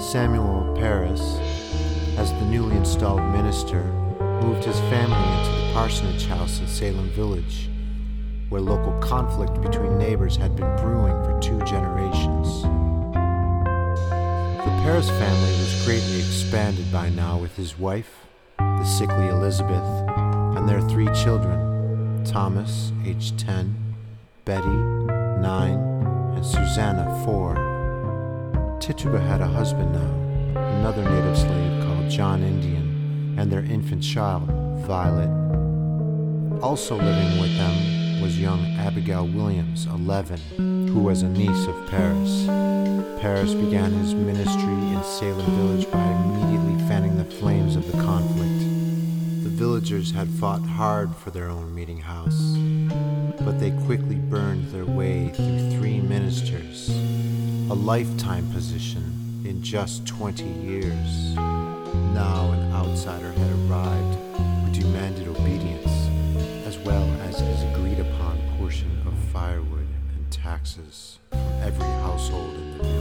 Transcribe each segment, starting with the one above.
Samuel Parris, as the newly installed minister, moved his family into the parsonage house in Salem Village, where local conflict between neighbors had been brewing for two generations. The Parris family was greatly expanded by now with his wife, the sickly Elizabeth, and their three children Thomas, age 10, Betty, 9, and Susanna, 4. Tituba had a husband now, another native slave called John Indian, and their infant child, Violet. Also living with them was young Abigail Williams, 11, who was a niece of Parris. Parris began his ministry in Salem Village by immediately fanning the flames of the conflict. Villagers had fought hard for their own meeting house, but they quickly burned their way through three ministers a lifetime position in just 20 years. Now an outsider had arrived who demanded obedience, as well as his agreed upon portion of firewood and taxes from every household in the village.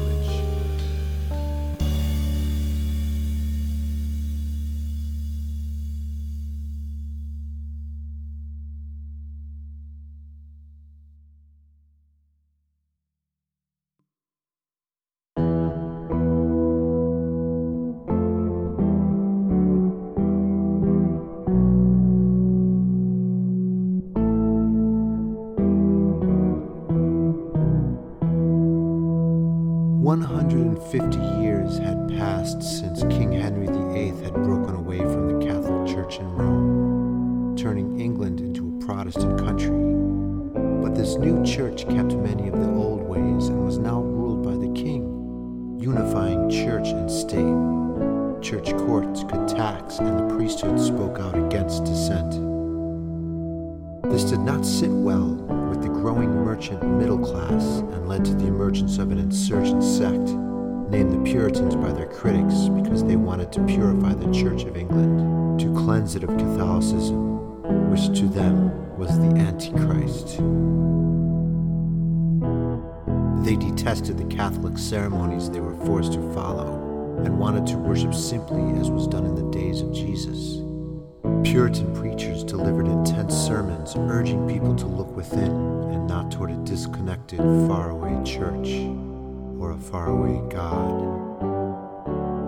One hundred and fifty years had passed since King Henry VIII had broken away from the Catholic Church in Rome, turning England into a Protestant country. But this new church kept many of the old ways and was now ruled by the king, unifying church and state. Church courts could tax, and the priesthood spoke out against dissent. This did not sit well growing merchant middle class and led to the emergence of an insurgent sect, named the Puritans by their critics because they wanted to purify the Church of England, to cleanse it of Catholicism, which to them was the Antichrist. They detested the Catholic ceremonies they were forced to follow and wanted to worship simply as was done in the days of Jesus. Puritan preachers delivered intense sermons urging people to look within and not toward a disconnected, faraway church or a faraway God.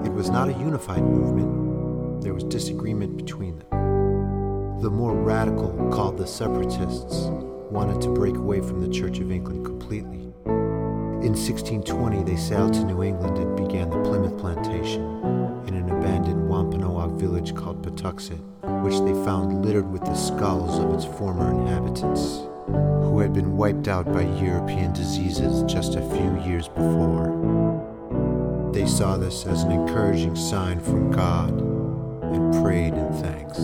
It was not a unified movement, there was disagreement between them. The more radical, called the Separatists, wanted to break away from the Church of England completely. In 1620, they sailed to New England and began the Plymouth Plantation village called Patuxet, which they found littered with the skulls of its former inhabitants, who had been wiped out by European diseases just a few years before. They saw this as an encouraging sign from God and prayed in thanks.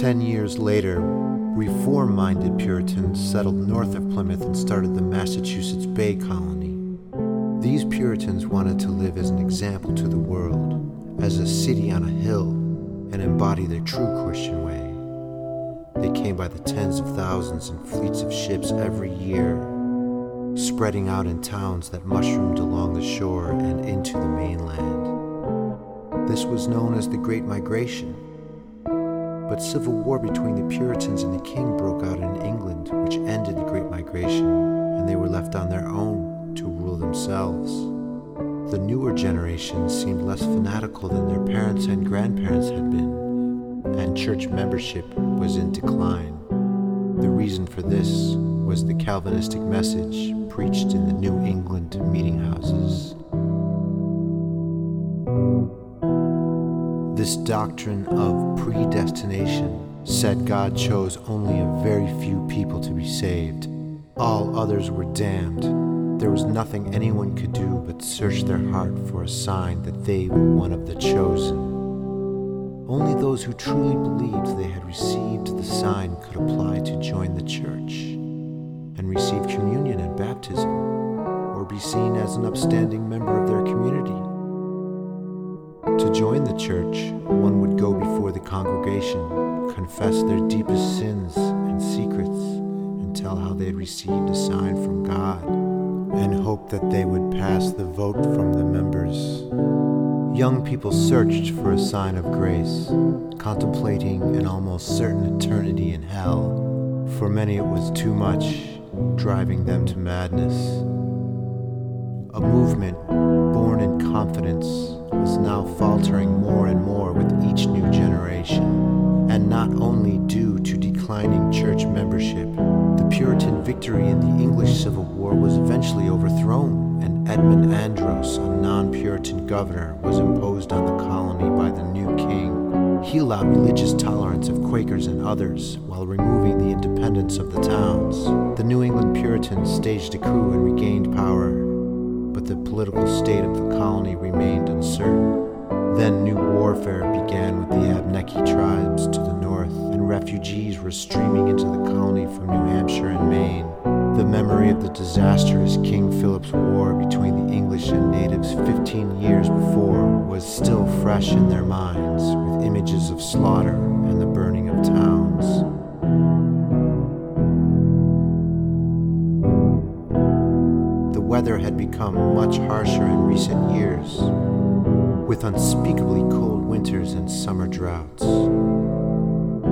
Ten years later, reform minded Puritans settled north of Plymouth and started the Massachusetts Bay Colony. These Puritans wanted to live as an example to the world, as a city on a hill, and embody their true Christian way. They came by the tens of thousands in fleets of ships every year, spreading out in towns that mushroomed along the shore and into the mainland. This was known as the Great Migration. But civil war between the Puritans and the king broke out in England, which ended the Great Migration, and they were left on their own to rule themselves. The newer generation seemed less fanatical than their parents and grandparents had been, and church membership was in decline. The reason for this was the Calvinistic message preached in the New England meeting houses. This doctrine of predestination said God chose only a very few people to be saved. All others were damned. There was nothing anyone could do but search their heart for a sign that they were one of the chosen. Only those who truly believed they had received the sign could apply to join the church and receive communion and baptism, or be seen as an upstanding member of their community. To join the church, one would go before the congregation confess their deepest sins and secrets and tell how they had received a sign from God and hoped that they would pass the vote from the members. Young people searched for a sign of grace, contemplating an almost certain eternity in hell. For many, it was too much, driving them to madness. A movement born in confidence was now faltering more and more with each new generation, and not only due to declining church membership. Puritan victory in the English Civil War was eventually overthrown, and Edmund Andros, a non Puritan governor, was imposed on the colony by the new king. He allowed religious tolerance of Quakers and others while removing the independence of the towns. The New England Puritans staged a coup and regained power, but the political state of the colony remained uncertain. Then new warfare began with the Abnaki tribes to the north, and refugees were streaming into the colony from New Hampshire and Maine. The memory of the disastrous King Philip's War between the English and natives 15 years before was still fresh in their minds, with images of slaughter and the burning of towns. The weather had become much harsher in recent years, with unspeakably cold winters and summer droughts.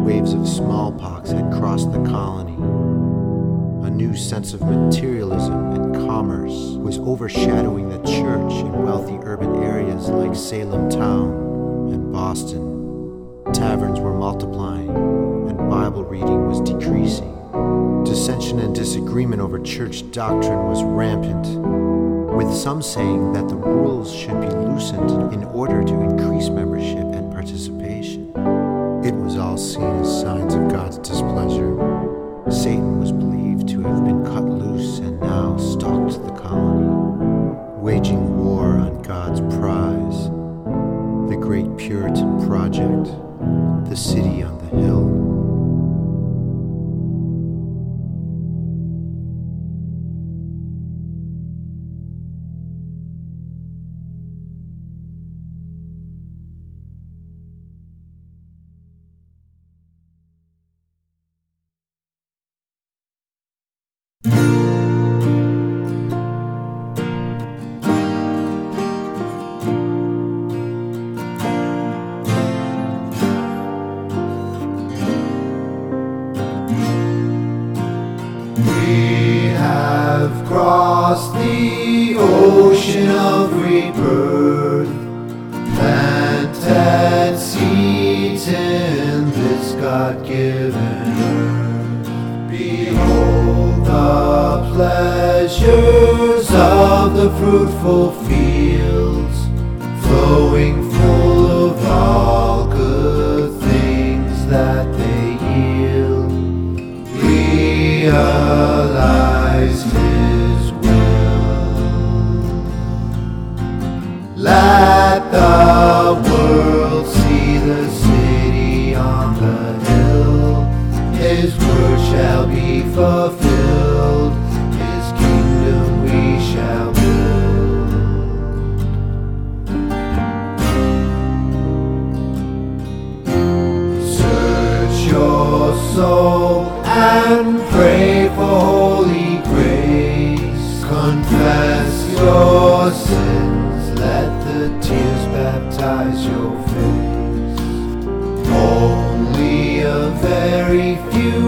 Waves of smallpox had crossed the colony. A new sense of materialism and commerce was overshadowing the church in wealthy urban areas like Salem Town and Boston. Taverns were multiplying, and Bible reading was decreasing. Dissension and disagreement over church doctrine was rampant, with some saying that the rules should be loosened in order to We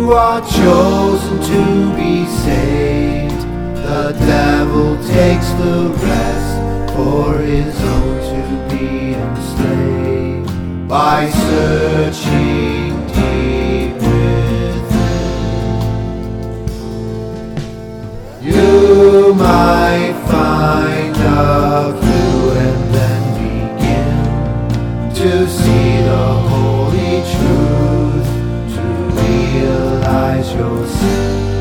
few are chosen to be saved. The devil takes the rest for his own to be enslaved by searching deep within. You might find a clue and then begin to see the holy truth, to realize 来就散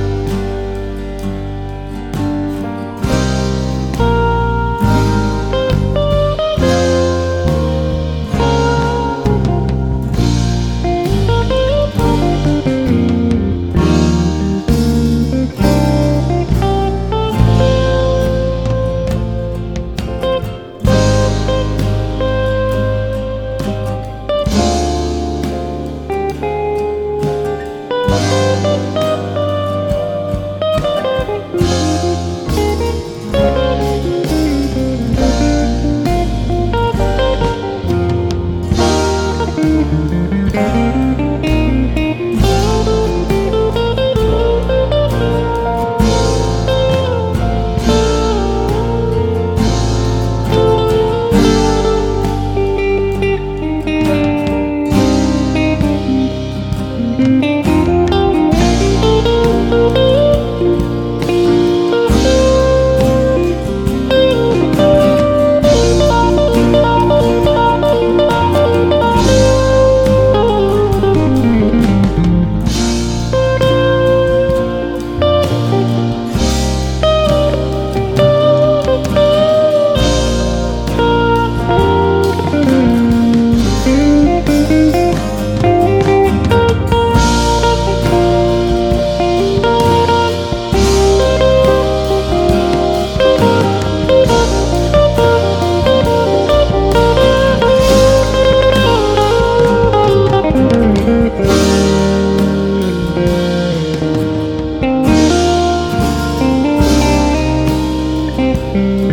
Bye.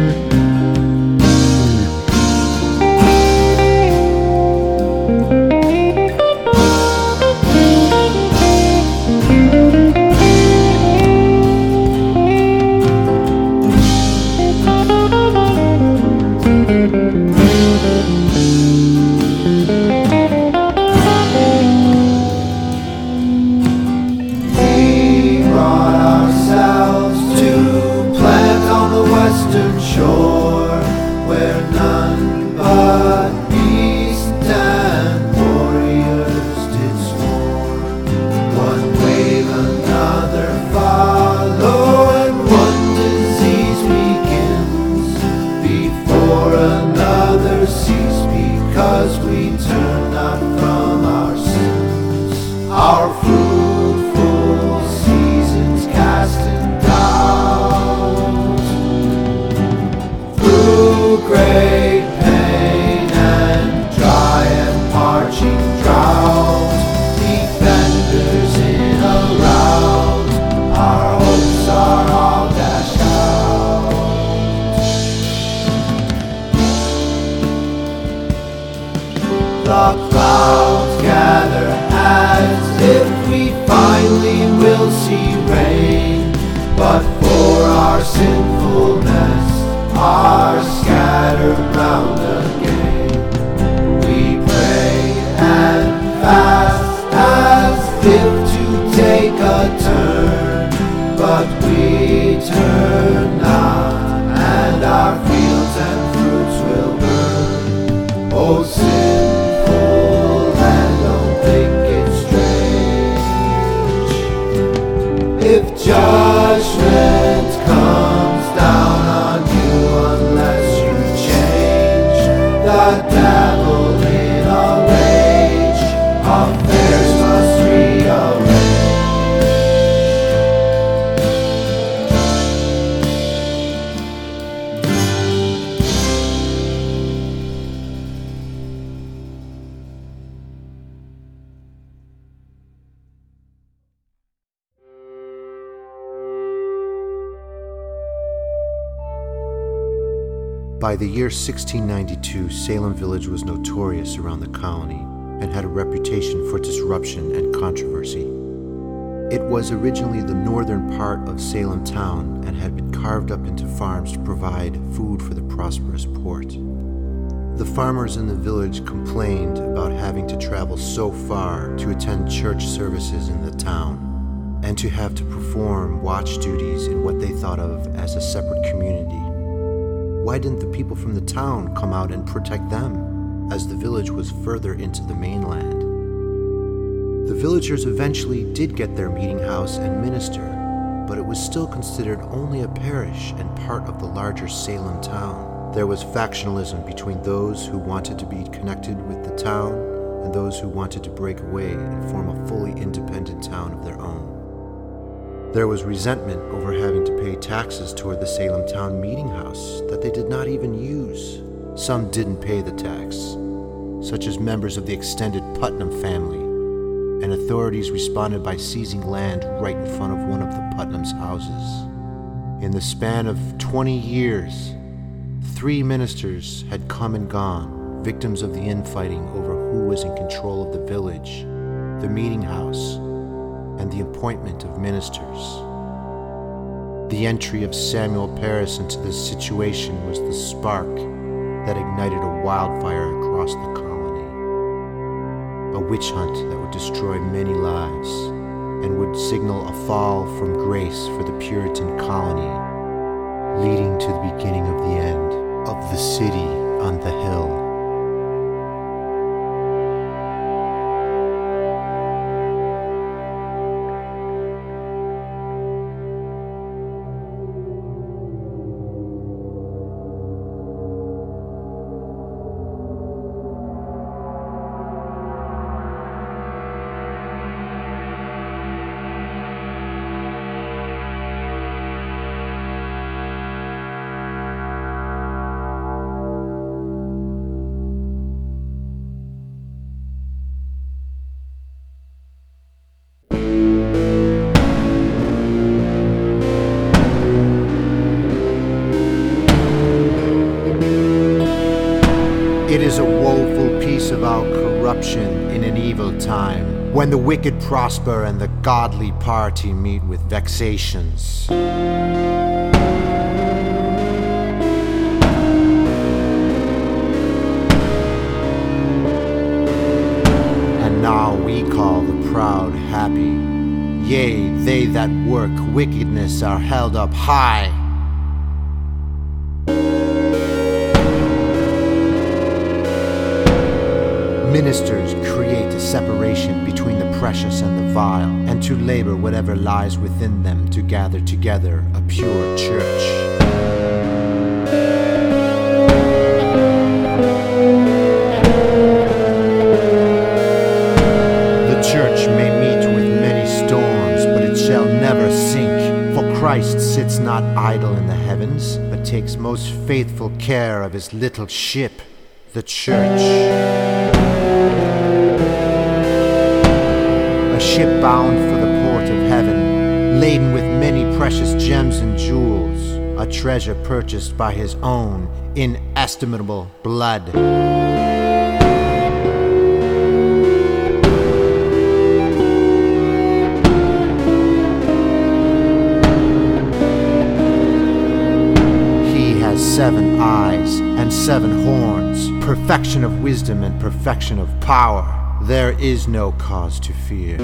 The If judgment comes the year 1692, Salem Village was notorious around the colony and had a reputation for disruption and controversy. It was originally the northern part of Salem town and had been carved up into farms to provide food for the prosperous port. The farmers in the village complained about having to travel so far to attend church services in the town and to have to perform watch duties in what they thought of as a separate community. Why didn't the people from the town come out and protect them, as the village was further into the mainland? The villagers eventually did get their meeting house and minister, but it was still considered only a parish and part of the larger Salem town. There was factionalism between those who wanted to be connected with the town and those who wanted to break away and form a fully independent town of their own. There was resentment over having to pay taxes toward the Salem Town Meeting House that they did not even use. Some didn't pay the tax, such as members of the extended Putnam family, and authorities responded by seizing land right in front of one of the Putnam's houses. In the span of 20 years, three ministers had come and gone, victims of the infighting over who was in control of the village, the meeting house, and the appointment of ministers. The entry of Samuel Parris into this situation was the spark that ignited a wildfire across the colony. A witch hunt that would destroy many lives and would signal a fall from grace for the Puritan colony, leading to the beginning of the end of the city on the hill. Of our corruption in an evil time, when the wicked prosper and the godly party meet with vexations. And now we call the proud happy. Yea, they that work wickedness are held up high. Ministers create a separation between the precious and the vile, and to labor whatever lies within them to gather together a pure church. The church may meet with many storms, but it shall never sink, for Christ sits not idle in the heavens, but takes most faithful care of his little ship, the church. Ship bound for the port of heaven, laden with many precious gems and jewels, a treasure purchased by his own inestimable blood. He has seven eyes and seven horns, perfection of wisdom and perfection of power. There is no cause to fear.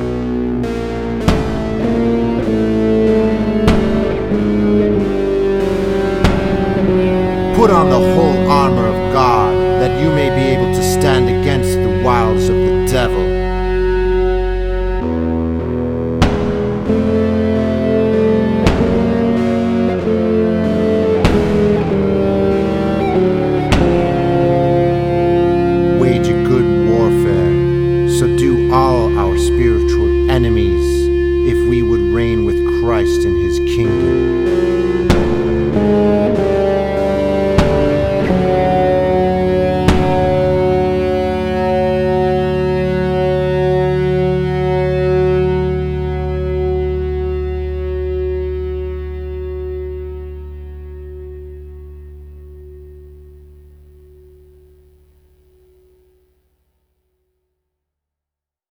Put on the whole armor of Christ in his kingdom.